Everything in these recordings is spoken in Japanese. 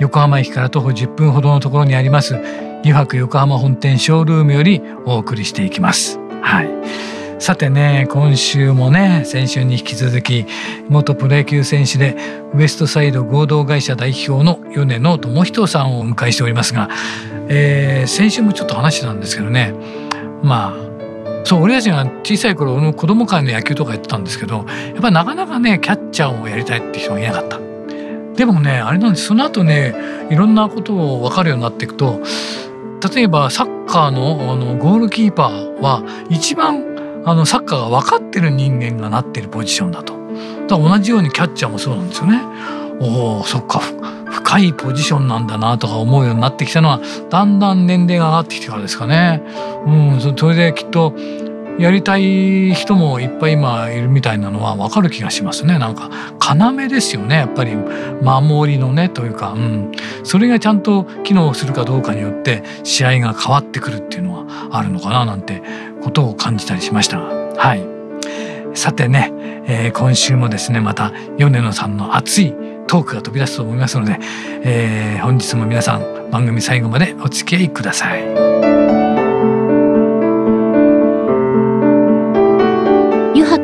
横浜駅から徒歩10分ほどのところにあります油白横浜本店ショールームよりお送りしていきます。はい。さてね今週もね先週に引き続き元プロ野球選手でウエストサイド合同会社代表の米野智人さんをお迎えしておりますが、えー、先週もちょっと話したんですけどね。まあそう俺たちが小さい頃子供会の野球とかやってたんですけどやっぱりなかなかねキャッチャーをやりたいって人がいなかった。でもねあれなんですその後ねいろんなことを分かるようになっていくと例えばサッカーのあのゴールキーパーは一番あのサッカーが分かってる人間がなってるポジションだと。だ同じようにキャッチャーもそうなんですよね。おおそっか深いポジションなんだなとか思うようになってきたのはだんだん年齢が上がってきてからですかね。うん、それできっとやりたい人もいっぱい今いるみたいなのは分かる気がしますね。なんか要ですよね。やっぱり守りのねというか、うん、それがちゃんと機能するかどうかによって試合が変わってくるっていうのはあるのかななんてことを感じたりしました。はい。さてね、えー、今週もですねまた米野さんの熱いトークが飛び出すと思いますので、えー、本日も皆さん番組最後までお付き合いください。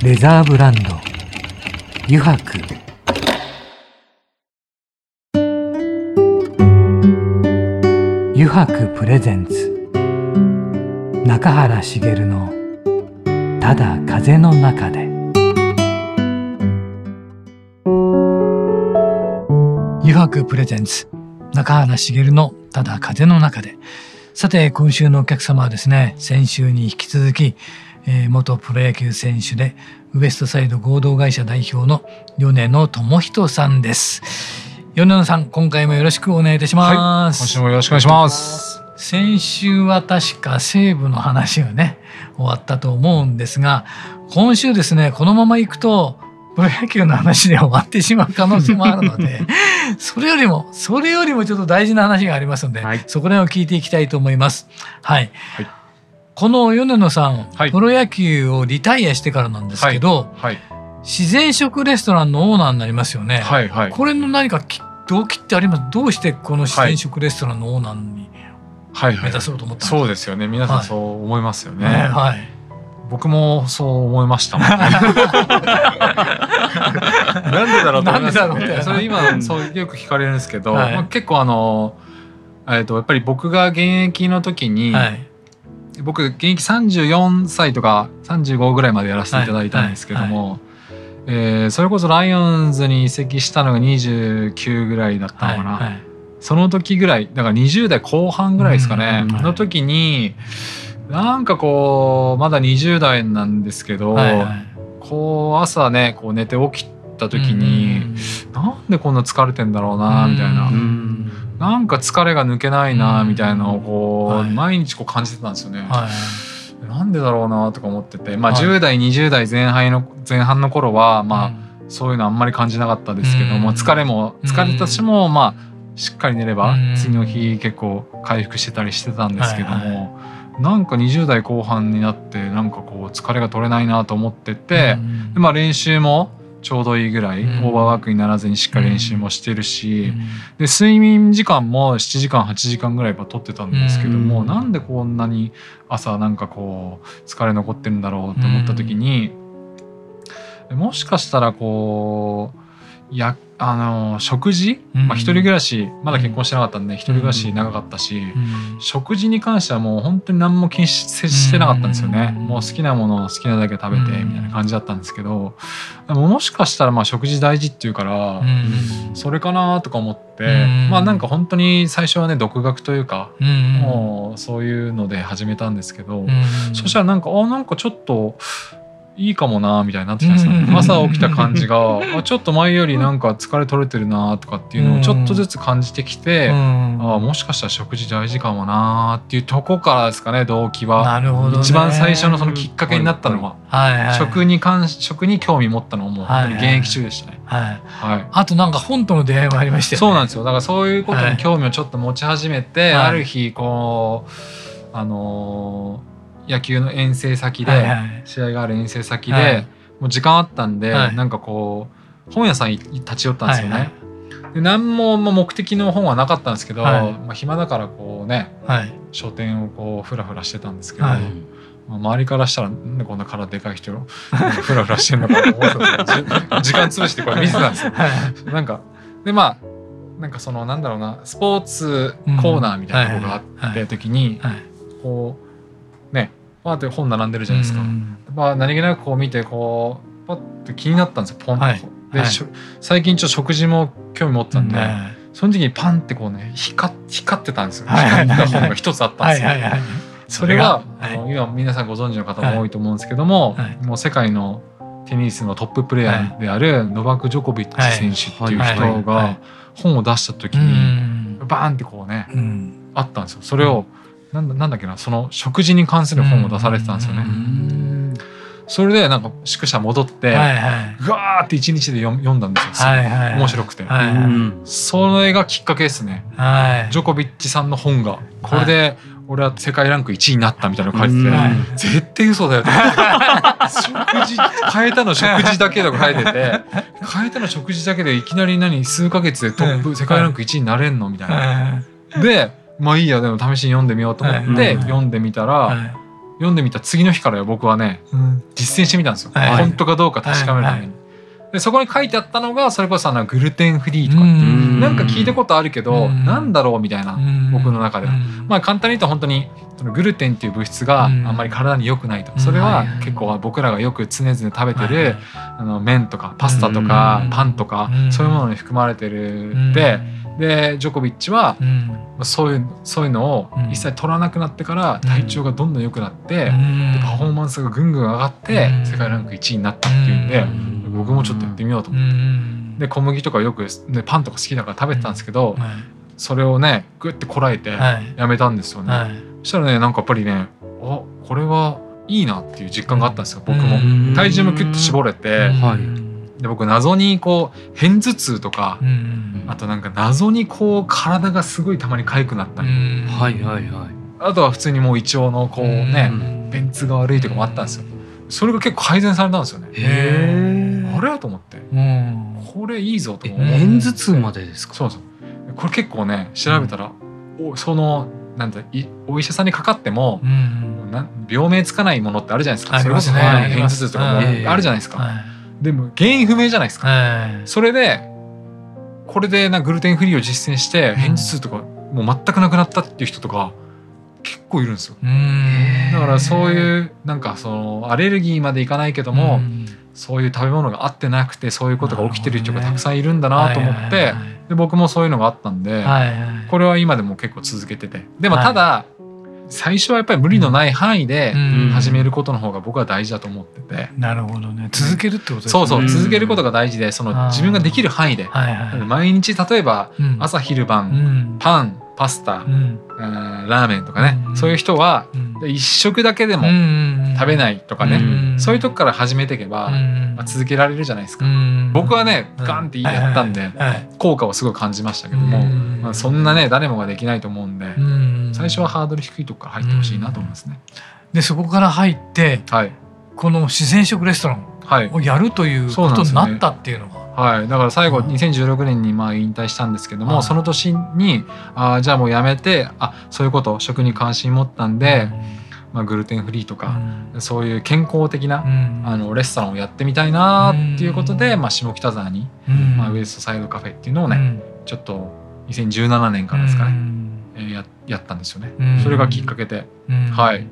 レザーブランド。油白。油白プレゼンツ。中原茂の「ただ風の中で」油白プレゼンツ。中原茂のただ風の中で。さて今週のお客様はですね先週に引き続き、えー、元プロ野球選手でウエストサイド合同会社代表の米野智人さんです。米野さん今回もよろしくお願いいたします、はい、今週もよろしくお願いします。先週は確か西武の話がね終わったと思うんですが今週ですねこのままいくとプロ野球の話で終わってしまう可能性もあるので それよりもそれよりもちょっと大事な話がありますので、はい、そこら辺を聞いていきたいと思います。はい、はい、この米野さん、はい、プロ野球をリタイアしてからなんですけど、自然食レストランのオーナーになりますよね。はいはい、これの何か動機ってあります？どうしてこの自然食レストランのオーナーに目指そうと思ったんですか、そうですよね。皆さんそう思いますよね。はい。僕もそう思いましたもんね。なんでだろうと思いますよね。それ今そうよく聞かれるんですけど、はい、まあ、結構あのえっとやっぱり僕が現役の時に、はい、僕現役34歳とか35ぐらいまでやらせていただいたんですけども、はい、えー、それこそライオンズに移籍したのが29ぐらいだったのかな。その時ぐらいだから20代後半ぐらいですかね、の時に。なんかこうまだ20代なんですけど、はいはい、こう朝ねこう寝て起きた時に、うなんでこんな疲れてんだろうなみたいな、んなんか疲れが抜けないなみたいなのをこう、はい、毎日こう感じてたんですよね。はい。なんでだろうなとか思ってて、まあ、10代、はい、20代前半の前半の頃はまあ、そういうのあんまり感じなかったですけども、疲れも疲れたしもまあしっかり寝れば次の日結構回復してたりしてたんですけども、はいはい、なんか20代後半になってなんかこう疲れが取れないなと思ってて、うん、でまあ、練習もちょうどいいぐらい、オーバーワークにならずにしっかり練習もしてるし、で睡眠時間も7時間8時間ぐらいは取ってたんですけども、うん、なんでこんなに朝なんかこう疲れ残ってるんだろうと思った時に、もしかしたらこうやあの食事、まあ、一人暮らしまだ結婚してなかったんで一人暮らし長かったし、食事に関してはもう本当に何も気にしてなかったんですよね、もう好きなものを好きなだけ食べてみたいな感じだったんですけどでももしかしたらまあ食事大事っていうから、それかなとか思って、まあなんか本当に最初はね独学というか、もうそういうので始めたんですけど、そしたらなんかあなんかちょっと。いいかもなみたいになってきたんですよ、朝起きた感じがあちょっと前よりなんか疲れ取れてるなとかっていうのをちょっとずつ感じてきて、あもしかしたら食事大事かもなっていうとこからですかね動機は。なるほど、一番最初のそのきっかけになったのは、はいはい、食に関食に興味持ったのももう本当に現役中でしたね。はい、はい、あとなんか本との出会いもありましたよね。そうなんですよ。だからそういうことに興味をちょっと持ち始めて、ある日こうあのー野球の遠征先で、試合がある遠征先で、もう時間あったんで、なんかこう本屋さん立ち寄ったんですよね。で何も目的の本はなかったんですけど、まあ、暇だからこうね、書店をこうフラフラしてたんですけど、まあ、周りからしたらなんでこんな体でかい人 フラフラしてんのかと思って時間潰してこれ見てたんですよ。なんかでまあなんかそのなんだろうなスポーツコーナーみたいなとこがあって時に、こうねパーって本並んでるじゃないですか。まあ、何気なくこう見てこうパッて気になったんですよポンと。はい、で、はい、最近ちょっと食事も興味持ってたんで、その時にパンってこうね光光ってたんですよ。光った本が一つあったんですよ。それが、あの今皆さんご存知の方も多いと思うんですけども、もう世界のテニスのトッププレーヤーであるノバク・ジョコビッチ選手っていう人が本を出した時にバーンってこうね、あったんですよ。それを、なんだなんだっけなその食事に関する本を出されてたんですよね。それでなんか宿舎戻って、はいはい、うわーって一日で読んだんですよ、はいはい、面白くて、はいはい、それがきっかけですね、はい、ジョコビッチさんの本が。これで俺は世界ランク1位になったみたいなの書いてて、はい、絶対嘘だよと。食事変えたの食事だけとか書いてて変えたの食事だけでいきなり何数か月でトップ世界ランク1位になれんのみたいな。でまあいいやでも試しに読んでみようと思って読んでみたら、読んでみた次の日から僕はね、実践してみたんですよ、本当かどうか確かめるために。でそこに書いてあったのがそれこそあのグルテンフリーとかっていうなんか聞いたことあるけどなんだろうみたいな僕の中では。まあ簡単に言うと本当にそのグルテンっていう物質があんまり体に良くないと。それは結構僕らがよく常々食べてるあの麺とかパスタとかパンとかそういうものに含まれてるででジョコビッチは、うん、そういうそういうのを一切取らなくなってから体調がどんどん良くなって、でパフォーマンスがぐんぐん上がって世界ランク1位になったっていうんで、僕もちょっとやってみようと思って、で小麦とかよく、ね、パンとか好きだから食べてたんですけど、それをねグッてこらえてやめたんですよね。はい、そしたらねなんかやっぱりねあこれはいいなっていう実感があったんですよ僕も。体重もキュッと絞れて、はいで僕謎にこう片頭痛とか、うんうん、あとなんか謎にこう体がすごいたまに痒くなったり、はいはいはい、あとは普通にもう胃腸のこうね、便通が悪いとかもあったんですよ。それが結構改善されたんですよね。へあれと思って、うん、これいいぞと思って。片頭痛までですか？そうそう。これ結構ね調べたら、うん、そのなんだお医者さんにかかっても、うんうん、病名つかないものってあるじゃないですか。それこそね片頭痛とかもあるじゃないですか。はいでも原因不明じゃないですか、はい、それでこれでなグルテンフリーを実践して片頭痛とかもう全くなくなったっていう人とか結構いるんですよ。だからそういうなんかそのアレルギーまでいかないけどもそういう食べ物が合ってなくてそういうことが起きてる人がたくさんいるんだなと思ってで僕もそういうのがあったんでこれは今でも結構続けてて。でもただ最初はやっぱり無理のない範囲で始めることの方が僕は大事だと思ってて、なるほどね。続けるってことですね。そうそう。続けることが大事でその自分ができる範囲で、毎日例えば朝昼晩、パンパスタ、うん、ラーメンとかね、うん、そういう人は、うん、一食だけでも食べないとかね、うん、そういうとこから始めていけば、まあ、続けられるじゃないですか、僕はねガンってやったんで、効果をすごい感じましたけども、まあ、そんなね誰もができないと思うんで、最初はハードル低いとこから入ってほしいなと思いますね。でそこから入って、はい、この自然食レストランをやるということになったっていうのは、はい、だから最後2016年にまあ引退したんですけども、その年にあじゃあもうやめてあそういうこと食に関心持ったんで、ままあ、グルテンフリーとか、そういう健康的な、あのレストランをやってみたいなっていうことで、まあ、下北沢に、まあ、ウエストサイドカフェっていうのをね、ちょっと2017年からですかね、えー、ややったんですよね。それがきっかけで、はい。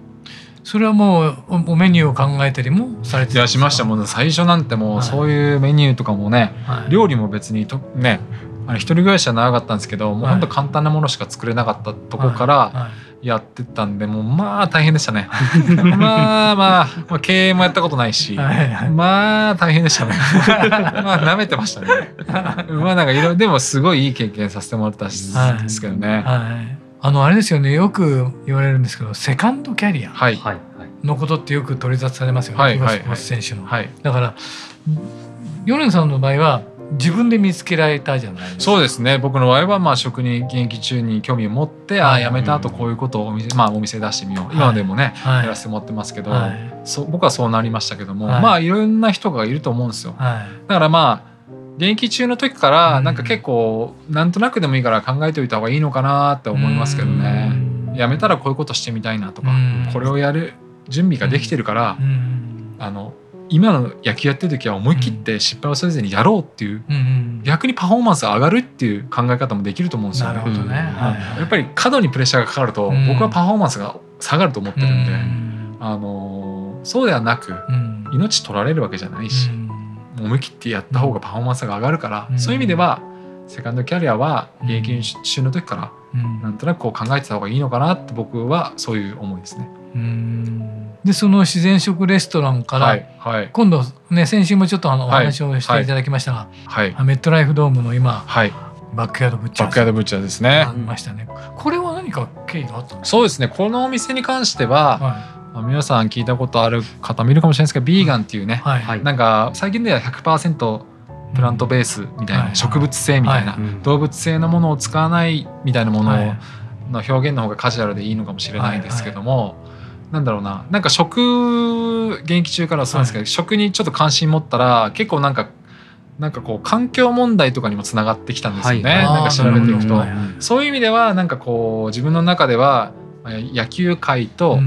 それはもうおメニューを考えたりもされていやしましたもう最初なんてもうそういうメニューとかもね、はい、料理も別にとねあれ一人暮らしは長かったんですけど、もう本当簡単なものしか作れなかったとこからやってたんで、もうまあ大変でしたね。まあまあ、まあ、経営もやったことないし、まあ大変でしたね。まあ舐めてましたね。まあなんかいろいろでもすごいいい経験させてもらったんですけどね。はいあのあれですよねよく言われるんですけどセカンドキャリアのことってよく取り沙汰されますよね、はい、スポーツ選手の。はい、だから米さんの場合は自分で見つけられたじゃないですか。そうですね。僕の場合はまあ職に現役中に興味を持って、はい、ああ辞めた後こういうことをお店,、まあ、お店出してみよう、はい、今でもね、はい、やらせてもらってますけど、はい、そ僕はそうなりましたけども、まあいろんな人がいると思うんですよ。だからまあ現役中の時からなんか結構なんとなくでもいいから考えておいた方がいいのかなって思いますけどね。やめたらこういうことしてみたいなとかこれをやる準備ができてるからあの今の野球やってる時は思い切って失敗をせずにやろうっていう、逆にパフォーマンスが上がるっていう考え方もできると思うんですよ。なるほどね、やっぱり過度にプレッシャーがかかると、僕はパフォーマンスが下がると思ってるんで、あのそうではなく、命取られるわけじゃないし、思い切ってやった方がパフォーマンスが上がるから、そういう意味ではセカンドキャリアは現役中の時からなんとなくこう考えてた方がいいのかなって僕はそういう思いですね。でその自然食レストランから、はいはい、今度ね先週もちょっとあのお話をしていただきましたが、はい、メットライフドームの今、はい、バックヤードブッチャーバックヤードブッチャーですね。ましたね。これは何か経緯があったそうですね。このお店に関しては、はい、皆さん聞いたことある方見るかもしれないですけど、ビーガンっていうね、はい、なんか最近では100%プラントベースみたいな、植物性みたいな、動物性のものを使わないみたいなものの表現の方がカジュアルでいいのかもしれないですけども。なんだろうな。なんか食現役中からそうなんですけど、はい、食にちょっと関心持ったら結構なんかなんかこう環境問題とかにもつながってきたんですよね、はい、なんか調べていくと、そういう意味ではなんかこう自分の中では野球界と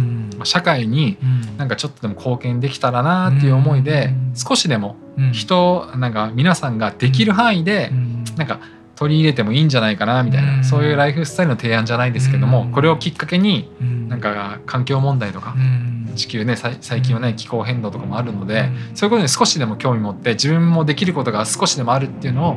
社会になんかちょっとでも貢献できたらなっていう思いで少しでも人なんか皆さんができる範囲でなんか取り入れてもいいんじゃないかなみたいなそういうライフスタイルの提案じゃないですけどもこれをきっかけになんか環境問題とか地球ね最近はね気候変動とかもあるのでそういうことに少しでも興味持って自分もできることが少しでもあるっていうのを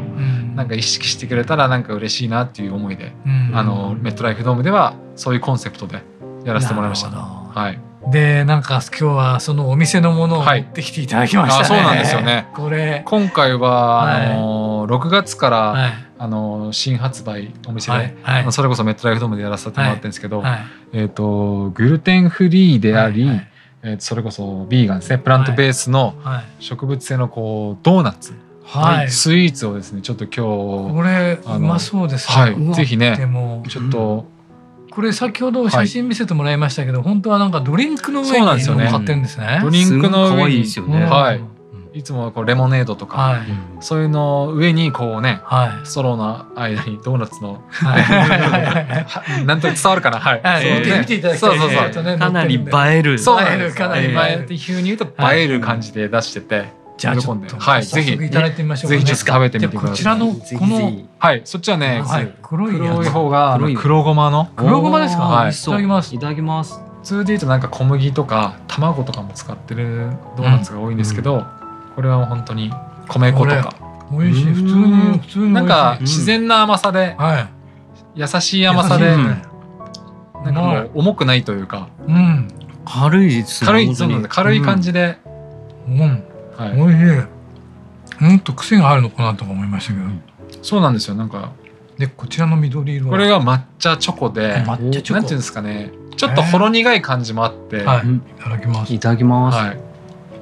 なんか意識してくれたらなんか嬉しいなっていう思いであのメットライフドームではそういうコンセプトでやらせてもらいました。はい。でなんか今日はそのお店のものを持ってきていただきました、ね。はい、そうなんですよね。これ。今回は、あの6月から、はいあの新発売お店で、はいはい、それこそメットライフドームでやらせてもらってるんですけど、はい、えーと、グルテンフリーであり、はいはい、えー、それこそビーガンですね。プラントベースの植物性のこうドーナツ、はい、スイーツをですねちょっと今日これうまそうです。ね、はい、ぜひねちょっと、これ先ほど写真見せてもらいましたけど、はい、本当はなんかドリンクの上に乗っかってるんですね。ドリンクの上に、ね、はい。いつもこうレモネードとか、はい、そういうの上にこうね、はい、ストローの間にドーナツの、はい、なんと伝わるかな？はい、はい、そうね、見ていただきたい、そうそうそう。かなり映える。そうなんです。かなり映える。っていうふうに言うと映える感じで出してて、じゃあちょっとはい。ぜひ。いただいてみましょうぜひちょっと食べてみてください。こちらのこのはい。そっちはね、はい、黒い黒い方が黒ごまの？黒ごまですか、はい、いただきます。いただきます。普通で言うとなんか小麦とか卵とかも使ってるドーナツが多いんですけど、これは本当に米粉とか。美味しい。普通に普通になんか自然な甘さで、はい、優しい甘さで、なんかもう重くないというか、うん、軽いです軽い軽い感じで、うん、はい、美味しい。もっと癖があるのかなとか思いましたけど、そうなんですよ。なんかでこちらの緑色これが抹茶チョコで抹茶チョコ。なんていうんですかね。ちょっとほろ苦い感じもあって、はい、いただきます。いただきます、はい、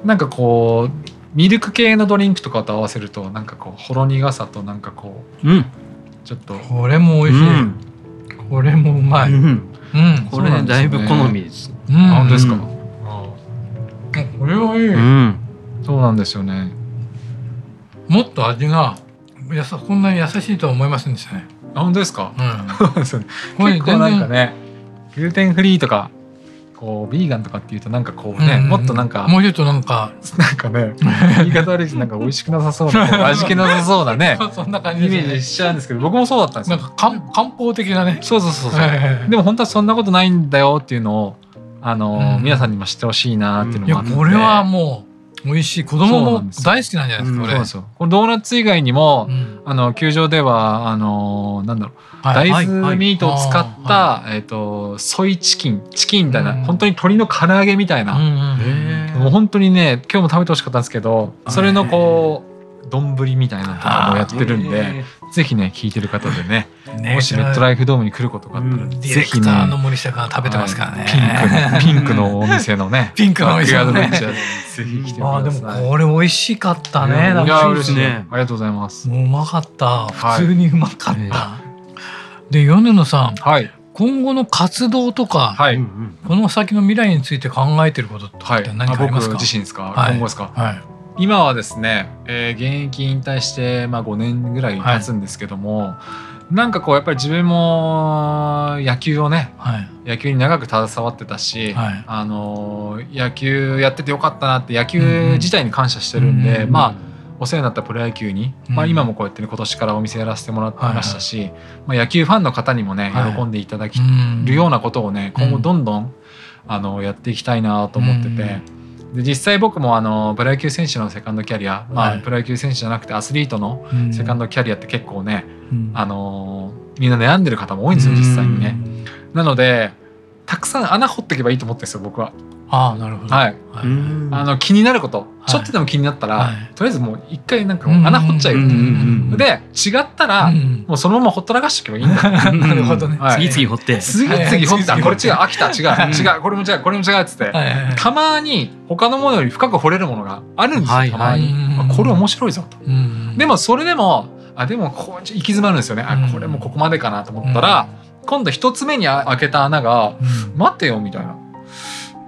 なんかこうミルク系のドリンクとかと合わせるとなんかこうほろ苦さとなんかこう、うん、ちょっとこれも美味しい、うん、これもうまい、うん、うん、これ、ね、だいぶ好みです、うん、本当ですか、これはいい、うん、そうなんですよね。もっと味がやさこんなに優しいとは思いませんでしたね。あ本当ですか、うん、これ結構なんかねグルテンフリーとかこうビーガンとかっていうとなんかこうね、うん、もっとなんかもうちょっとなんかなんかね言い方悪いしなんか美味しくなさそうな。味気なさそうなね。そんな感じ、ね、イメージしちゃうんですけど僕もそうだったんですよ。なんか漢漢方的なね。そうそうそうそう、でも本当はそんなことないんだよっていうのをあの、うん、皆さんにも知ってほしいなっていうのもあって、これはもう美味しい。子供も大好きなんじゃないですか、そうですよこのドーナツ以外にも、あの球場ではあのなんだろう、大豆ミートを使った、えっ、とソイチキン。チキンみたいな、本当に鶏の唐揚げみたいな、もう本当にね今日も食べてほしかったんですけどそれのこう丼みたいなのとかもやってるんで、ぜひね聞いてる方でね もしメットライフドームに来ることがあったら、ぜひねの森下が食べてますからね。ピンクの ピンクのお店のね ピンクのお店のね。ぜひ来てください。あでもこれ美味しかったねいや嬉しいね。ありがとうございます。うまかった。普通にうまかった、で米野さん、はい、今後の活動とか、はい、この先の未来について考えてることって何かありますか、僕自身ですか、今後ですか、はい今はですね、えー、現役引退して、まあ、5年ぐらい経つんですけども、はい、なんかこうやっぱり自分も野球をね、はい、野球に長く携わってたし、はい、あの野球やっててよかったなって野球自体に感謝してるんで、うん、まあお世話になったプロ野球に、うん、まあ、今もこうやって、ね、今年からお店やらせてもらってましたし、はいはい、まあ、野球ファンの方にもね喜んでいただけるようなことをね今後どんどんあのやっていきたいなと思ってて。で実際僕もあのプロ野球選手のセカンドキャリア、まあ、プロ野球選手じゃなくてアスリートのセカンドキャリアって結構ね、うん、あのみんな悩んでる方も多いんですよ実際にね。なのでたくさん穴掘っていけばいいと思ってるんですよ僕は。ああなるほど、はい、あの気になること、ちょっとでも気になったら、はい、とりあえずもう一回なんか穴掘っちゃう。で違ったら、もうそのままほったらかしておけばいいんだ。なるほどね、はい、次々掘って。次々掘った。これ違う。飽きた違う。違う。これも違う。これも違う。っつって、たまに他のものより深く掘れるものがあるんですよ、たまに、これ面白いぞと、でもそれでもあでもこう行き詰まるんですよね。あこれもここまでかなと思ったら、今度一つ目に開けた穴が、待てよみたいな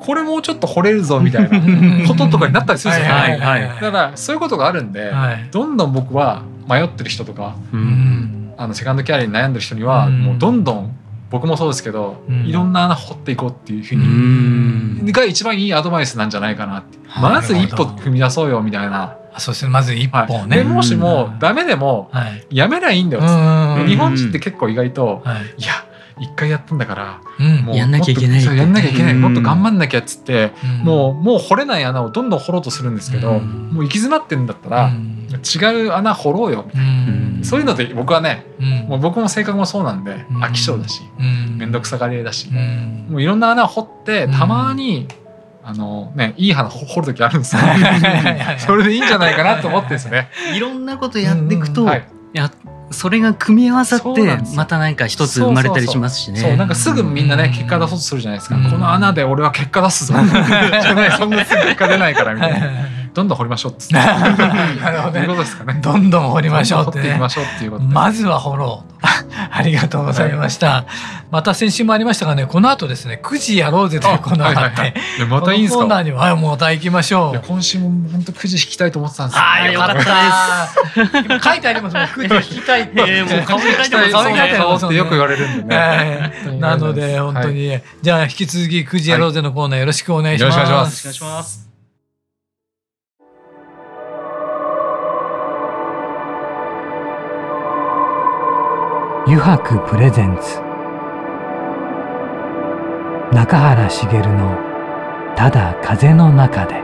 これもうちょっと掘れるぞみたいな こととかになったりするんですよ、はいはい、だからそういうことがあるんで、はい、どんどん僕は迷ってる人とか、うん、あのセカンドキャリアに悩んでる人には、もうどんどん僕もそうですけど、うん、いろんな穴掘っていこうっていうふうにが一番いいアドバイスなんじゃないかなって。まず一歩踏み出そうよみたいな。そうですね。まず一歩ね、はい、もしもダメでもやめりゃいいんだよ日本人って結構意外と、いや一回やったんだから、うん、もうやんなきゃいけないやんなきゃいけない、もっと頑張んなきゃっつって、もうもう掘れない穴をどんどん掘ろうとするんですけど、もう行き詰まってんだったら、違う穴掘ろうよみたいな、そういうので僕はね、もう僕も性格もそうなんで、飽き性だし面倒くさがり屋だし、もういろんな穴を掘ってたまに、あのね、いい花掘る時あるんですよ。それでいいんじゃないかなと思ってですね。いろんなことやっていくと、やそれが組み合わさってまた何か一つ生まれたりしますしね。そうなんかすぐみんなね結果出そうとするじゃないですか。この穴で俺は結果出すぞ。じゃないそんなすぐ結果出ないからみたいな。どんどん掘りましょうっつって。なるほど、ね。いうことですかね。どんどん掘りましょうって、ね。掘っていきましょうっていうことまずは掘ろう。ありがとうございました。はい、また先週もありましたがね、この後ですね、9時やろうぜというコーナーがあって、はいはいはい、またいいんですか？コーナーにはまた行きましょう。今週も本当9時引きたいと思ってたんですああよかったです。書いてありますもん。9時引きたいって。えー、もう顔に書いてます。顔ってよく言われるんでね。なので本当に、じゃあ引き続き9時やろうぜのコーナーよろしくお願いします。よろしくお願いします。油白プレゼンツ中原茂の「ただ風の中で」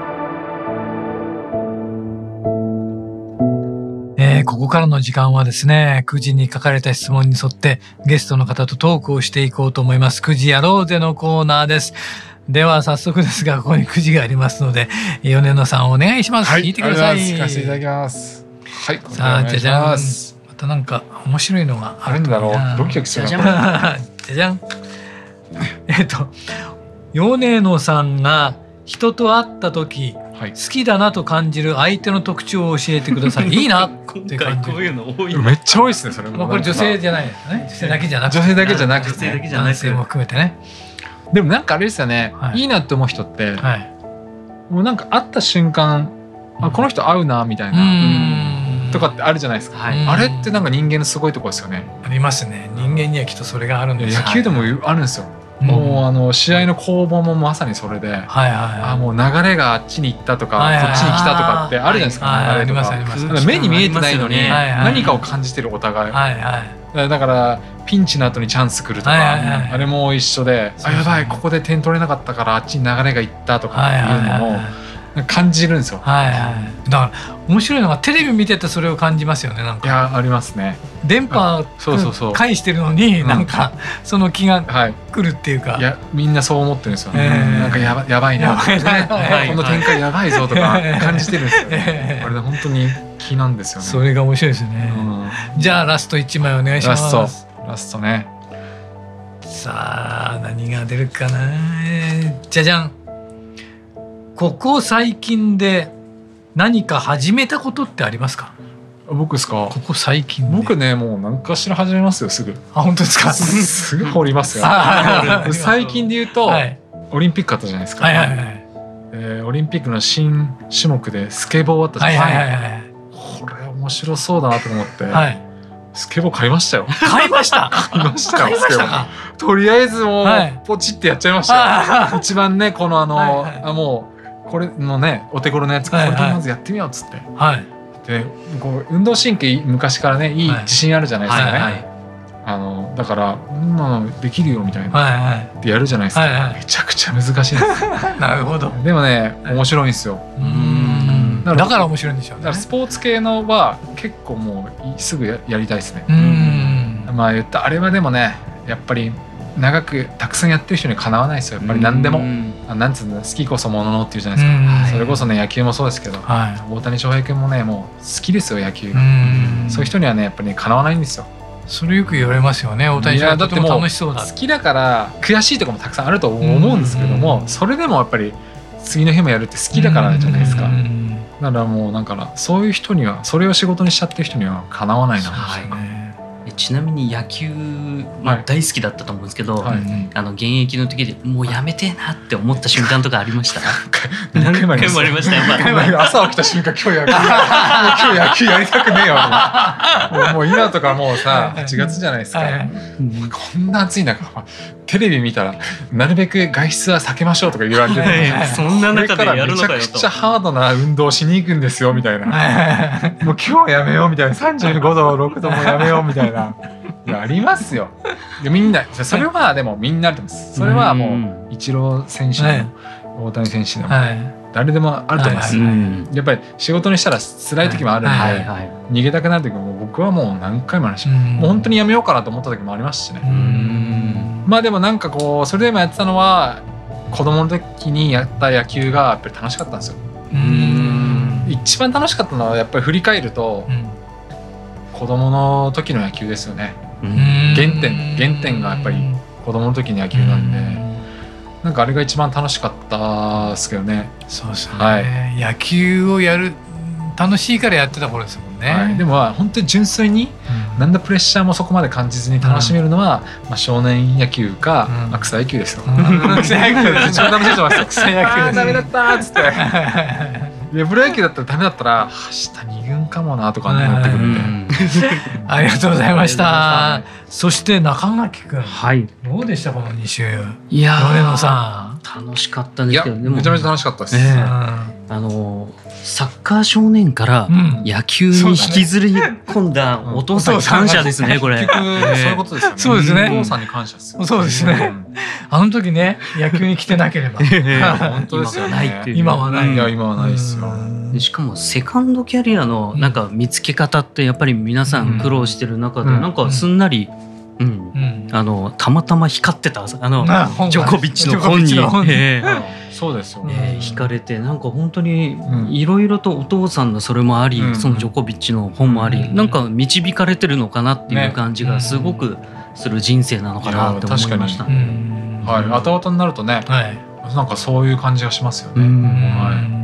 えー、ここからの時間はですね、9時に書かれた質問に沿ってゲストの方とトークをしていこうと思います。9時やろうぜのコーナーです。では早速ですが、ここに9時がありますので、米野さんお願いします。はい、聞いてください。聞かせていただきます。はい、さあ、じゃじゃん。たなんか面白いのがあるんだろうドキドキするじゃじゃん えっと米野さんが人と会った時、はい、好きだなと感じる相手の特徴を教えてください。いいなって感じ。こういうの多い。めっちゃ多いですね。それも。まあこれ女性じゃないですね。女性だけじゃなくて。女性だけじゃなくて、ね、男性も含めてね。でもなんかあれですよね。はい、いいなって思う人って、はい、もうなんか会った瞬間、あこの人合うなみたいな。とかってあるじゃないですか、はい、あれってなんか人間のすごいところですよね。ありますね。人間にはきっとそれがあるんです。野球でもあるんですよ。もうあの試合の攻防もまさにそれで、はいはいあもう流れがあっちに行ったとか、こっちに来たとかってあるじゃないですか、流れとか。目に見えてないのに何かを感じてるお互い、はいはい、だからピンチの後にチャンス来るとか、あれも一緒であやばいここで点取れなかったからあっちに流れが行ったとかっていうのも感じるんですよ。はいはい、だから面白いのがテレビ見ててそれを感じますよねなんか。いやありますね。電波そうそうそう返してるのになんかその気が来るっていうか。いやみんなそう思ってるんですよね。なんかやばやばいな、ね、この展開やばいぞとか感じてるんですよ。あれ本当に気なんですよね。それが面白いですね。じゃあラスト一枚お願いします。ラストラストね。さあ何が出るかな。じゃじゃん。ここ最近で何か始めたことってありますか？僕ですか？ここ最近僕ねもう何かしら始めますよすぐ。あ本当ですか？すぐ掘りますよ。最近で言うと、はい、オリンピックあったじゃないですか、はいはいはいえー、オリンピックの新種目でスケボーあったじゃないですか、はいはいはい、これ面白そうだなと思って、はい、スケボー買いましたよ。買いました？買いましたよスケボー。とりあえずもう、はい、ポチってやっちゃいましたよ。一番ねこのあの、はいはい、あもうこれのねお手頃のやつこれとまずやってみようっつって、はい、でこう運動神経昔からねいい自信あるじゃないですかね、はいはい。はい、あのだから「うんのできるよ」みたいな、はいはい、ってやるじゃないですか、はいはい、めちゃくちゃ難しいんです。なるほど。でもね面白いんですよ。うん。だから面白いんでしょうね。だからスポーツ系のは結構もうすぐややりたいですね。うん。まあ言ったあれはでもねやっぱり長くたくさんやってる人にかなわないですよやっぱり。何でも、あなんつうの好きこそもののっていうじゃないですか、それこそね野球もそうですけど、はい、大谷翔平君もねもう好きですよ野球。がそういう人にはねやっぱり、ね、かなわないんですよ。それよく言われますよね大谷翔平。とても楽しそうだ好きだから悔しいところもたくさんあると思うんですけれどもそれでもやっぱり次の日もやるって好きだからじゃないですか。だからもうなんかそういう人にはそれを仕事にしちゃってる人にはかなわないな、ね、ちなみに野球、まあ、大好きだったと思うんですけど、はい、あの現役の時でもうやめてえなって思った瞬間とかありました？何回もありました。や朝起きた瞬間今日野球今日野球やりたくねえわもう。今とかもうさ8月じゃないですか、はいはい、こんな暑い中テレビ見たらなるべく外出は避けましょうとか言われてそんな中でやるのかよと。めちゃくちゃハードな運動しに行くんですよみたいな。もう今日はやめようみたいな。35度6度もやめようみたいな。ありますよ。みんなそれはでもみんなあると思います。それはもうイチロー選手でも大谷選手でも、誰でもあると思います、やっぱり仕事にしたら辛い時もあるんで、逃げたくなる時も僕はもう何回もあるし、もう本当にやめようかなと思った時もありますしね、まあでもなんかこうそれでもやってたのは子供の時にやった野球がやっぱり楽しかったんですよ。一番楽しかったのはやっぱり振り返ると、子供の時の野球ですよね。原点原点がやっぱり子供の時の野球なんでなんかあれが一番楽しかったですけどね。そうですね、はい、野球をやる楽しいからやってた頃ですもんね、はい、でも本当に純粋に、何のプレッシャーもそこまで感じずに楽しめるのは、まあ、少年野球か、うん、草野球ですよ。草野球一番楽しいと思います。草野球 ダメだったっつって。でプロ野球だったらダメだったら明日二軍かもなとかなってくるんで。ありがとうございました。そして中垣君、はい、どうでしたこの2週？いや米野さん楽しかったんですけど、めちゃめちゃ楽しかったです。えー、あのサッカー少年から野球に引きずり込んだお父さんに感謝ですね、これ。そういうことですよね。そうですね。お父さんに感謝ですよ。そうですね。あの時ね、野球に来てなければ。本当ですよね。今はない。いや、今はないですよ。しかもセカンドキャリアのなんか見つけ方ってやっぱり皆さん苦労してる中でなんかすんなりうん、あのたまたま光ってたあのジョコビッチの本に、えー、そうですよね、えー、惹かれてなんか本当にいろいろとお父さんのそれもあり、うん、そのジョコビッチの本もあり、うん、なんか導かれてるのかなっていう感じがすごくする人生なのかなって思いました。はい、後々になるとね、はい、なんかそういう感じがしますよね。はい。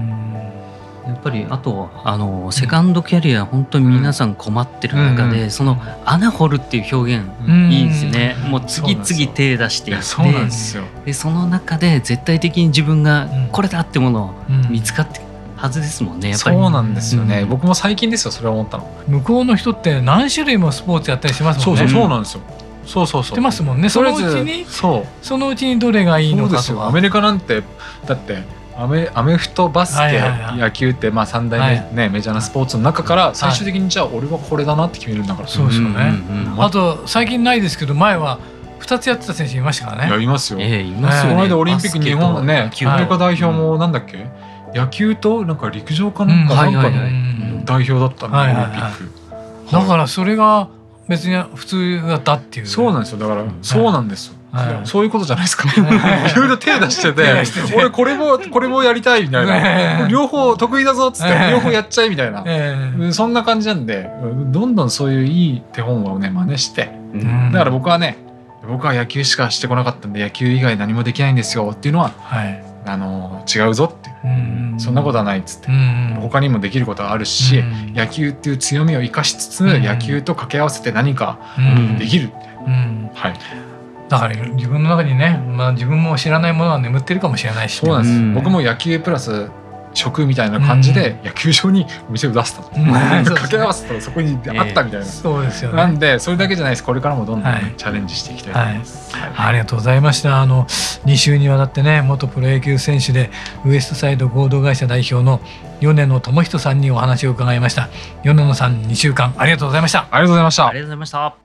やっぱりあとあのセカンドキャリア本当に皆さん困ってる中で、うん、その穴掘るっていう表現、いいですね、もう次々手出していって。そうなんですよ。でその中で絶対的に自分がこれだってものを見つかってはずですもんねやっぱり。そうなんですよね、うん、僕も最近ですよそれは思ったの。向こうの人って何種類もスポーツやったりしますもんね。そうそうそうなんですよそうそうそう。出ますもんね。そのうちにそう。そのうちにどれがいいのかとアメリカなんてだってアメアメフトバスケ、はいはいはい、野球ってまあ三大ね、はい、メジャーなスポーツの中から最終的にじゃあ俺はこれだなって決めるんだか。ら、そうですよね、うんうん、あと最近ないですけど前は二つやってた選手いましたからね。いやいますよ、えー、い。ますよ、ね、この間オリンピック日本ねアメリカ代表もなんだっけ、野球となんか陸上かなんかなんかの代表だったんで、オリンピック、だからそれが別に普通だったっていう。そうなんですよ。だから、そうなんですよ。はい、そういうことじゃないですか。い。ろいろ手出してて、俺これもこれもやりたいみたいな、両方得意だぞっつって両方やっちゃいみたいな、そんな感じなんで、どんどんそういういい手本をね真似して、だから僕はね、僕は野球しかしてこなかったんで野球以外何もできないんですよっていうのは、はい、あの違うぞっていう、そんなことはないっつって、他にもできることはあるし、野球っていう強みを生かしつつ、野球と掛け合わせて何かできる。って、はい。だから自分の中にね、まあ、自分も知らないものは眠ってるかもしれないし、そうなんです、僕も野球プラス食みたいな感じで野球場にお店を出したと、掛け合わせたらそこにあったみたいな、そうですよね。なんでそれだけじゃないです。これからもどんどん、チャレンジしていきたいと思います、ありがとうございました。あの2週にわたってね元プロ野球選手でウエストサイド合同会社代表の米野智人さんにお話を伺いました。米野さん2週間ありがとうございました。ありがとうございました。ありがとうございました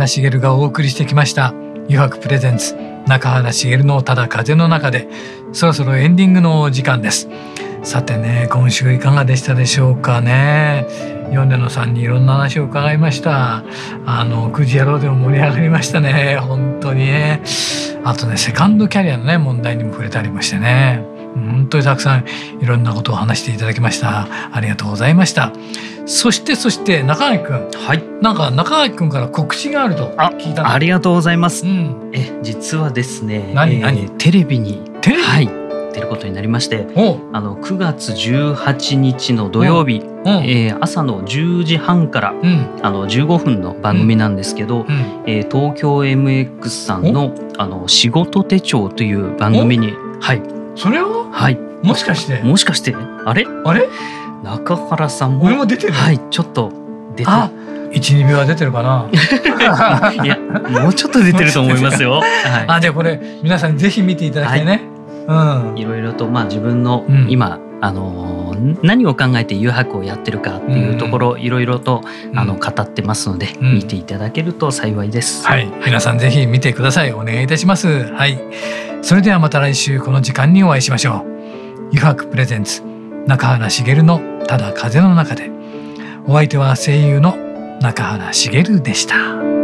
原茂がお送りしてきました「余白プレゼンツ中原茂のただ風の中で」そろそろエンディングの時間です。さてね今週いかがでしたでしょうかね。米野さんにいろんな話を伺いました。あのくじ野郎でも盛り上がりましたね。本当にね。あとねセカンドキャリアのね問題にも触れたりもしてね。本当にたくさんいろんなことを話していただきました。ありがとうございました。そしてそして中垣君はい。なんか中垣君から告知があると聞いたありがとうございます、うん、え実はですね何？何、えー、テレビにテレビ？はい。出ることになりましてあの9月18日の土曜日、えー、朝の10時半から、うん、あの15分の番組なんですけど、うん、えー、東京 MX さんの「あの仕事手帳」という番組にはいそれを？はい。もしかして？もしかして？あれ？あれ？中原さんも？俺も出てる？はいちょっと出て一二秒は出てるかな？いやもうちょっと出てると思いますよ、はい、あじゃあこれ皆さんぜひ見ていただきたいね、はい、うん、いろいろとまあ自分の今、うん。あの何を考えて誘白をやってるかっていうところ、いろいろと、あの語ってますので、うん、見ていただけると幸いです。はい、皆さんぜひ見てください。お願いいたします。はい、それではまた来週この時間にお会いしましょう。誘白プレゼンツ中原茂のただ風の中でお相手は声優の中原茂でした。